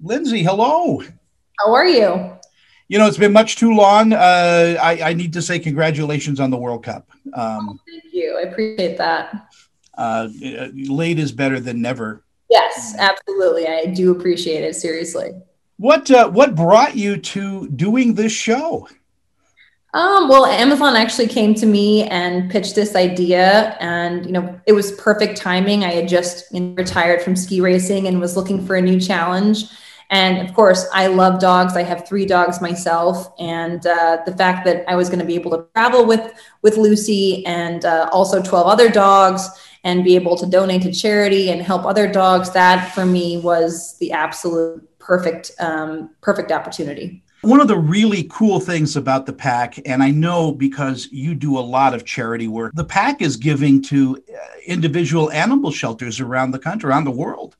Lindsey, hello. How are you? You know, it's been much too long. Uh, I, I, need to say congratulations on the World Cup. Um, oh, thank you. I appreciate that. Uh, late is better than never. Yes, absolutely. I do appreciate it. Seriously. What uh, What brought you to doing this show? Um, well, Amazon actually came to me and pitched this idea, and you know, it was perfect timing. I had just retired from ski racing and was looking for a new challenge. And of course, I love dogs. I have three dogs myself, and uh, the fact that I was going to be able to travel with with Lucy and uh, also twelve other dogs, and be able to donate to charity and help other dogs, that for me was the absolute perfect um, perfect opportunity. One of the really cool things about the pack, and I know because you do a lot of charity work, the pack is giving to uh, individual animal shelters around the country, around the world.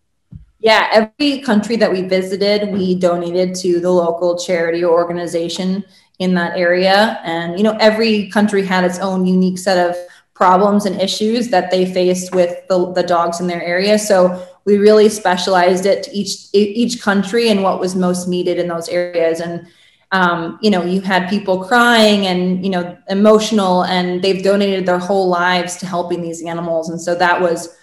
Yeah, every country that we visited, we donated to the local charity or organization in that area. And, you know, every country had its own unique set of problems and issues that they faced with the, the dogs in their area. So we really specialized it to each each country and what was most needed in those areas and um, you know you had people crying and you know emotional and they've donated their whole lives to helping these animals and so that was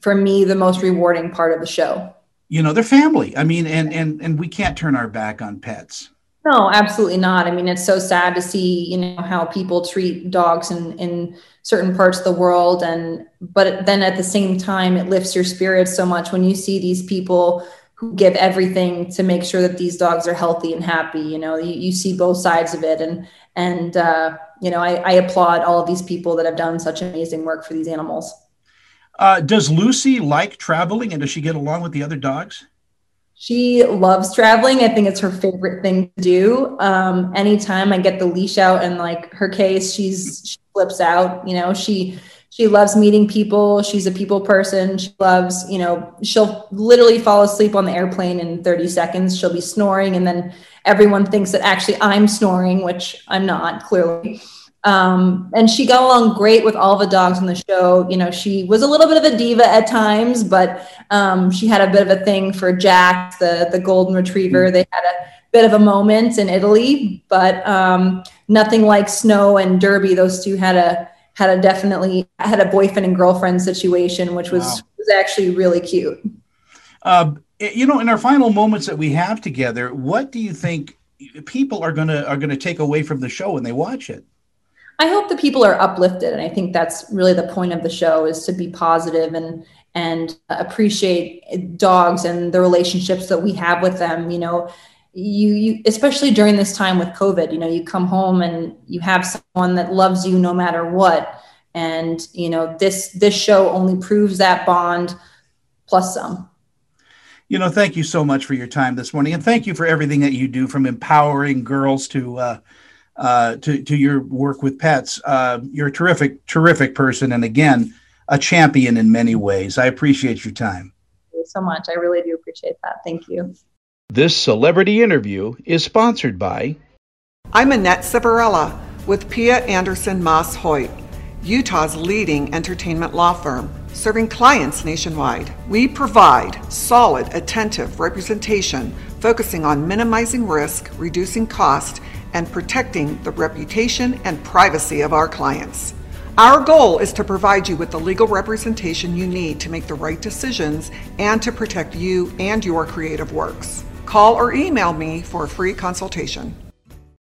for me the most rewarding part of the show you know they're family i mean and and and we can't turn our back on pets no, absolutely not. I mean, it's so sad to see, you know, how people treat dogs in, in certain parts of the world. And, but then at the same time, it lifts your spirits so much when you see these people who give everything to make sure that these dogs are healthy and happy. You know, you, you see both sides of it. And, and, uh, you know, I, I applaud all of these people that have done such amazing work for these animals. Uh, does Lucy like traveling and does she get along with the other dogs? She loves traveling. I think it's her favorite thing to do. Um, anytime I get the leash out and like her case, she's she flips out. You know, she she loves meeting people. She's a people person. She loves, you know, she'll literally fall asleep on the airplane in 30 seconds. She'll be snoring, and then everyone thinks that actually I'm snoring, which I'm not clearly. Um, and she got along great with all the dogs on the show. You know, she was a little bit of a diva at times, but um, she had a bit of a thing for Jack, the the golden retriever. Mm-hmm. They had a bit of a moment in Italy, but um, nothing like Snow and Derby. Those two had a had a definitely had a boyfriend and girlfriend situation, which was wow. was actually really cute. Uh, you know, in our final moments that we have together, what do you think people are gonna are gonna take away from the show when they watch it? I hope the people are uplifted, and I think that's really the point of the show is to be positive and and appreciate dogs and the relationships that we have with them. You know, you you especially during this time with COVID, you know, you come home and you have someone that loves you no matter what, and you know this this show only proves that bond plus some. You know, thank you so much for your time this morning, and thank you for everything that you do, from empowering girls to. Uh, uh, to, to your work with pets. Uh, you're a terrific, terrific person. And again, a champion in many ways. I appreciate your time. Thank you so much. I really do appreciate that. Thank you. This celebrity interview is sponsored by. I'm Annette Savarella with Pia Anderson Moss Hoyt, Utah's leading entertainment law firm, serving clients nationwide. We provide solid, attentive representation focusing on minimizing risk, reducing cost, and protecting the reputation and privacy of our clients. Our goal is to provide you with the legal representation you need to make the right decisions and to protect you and your creative works. Call or email me for a free consultation.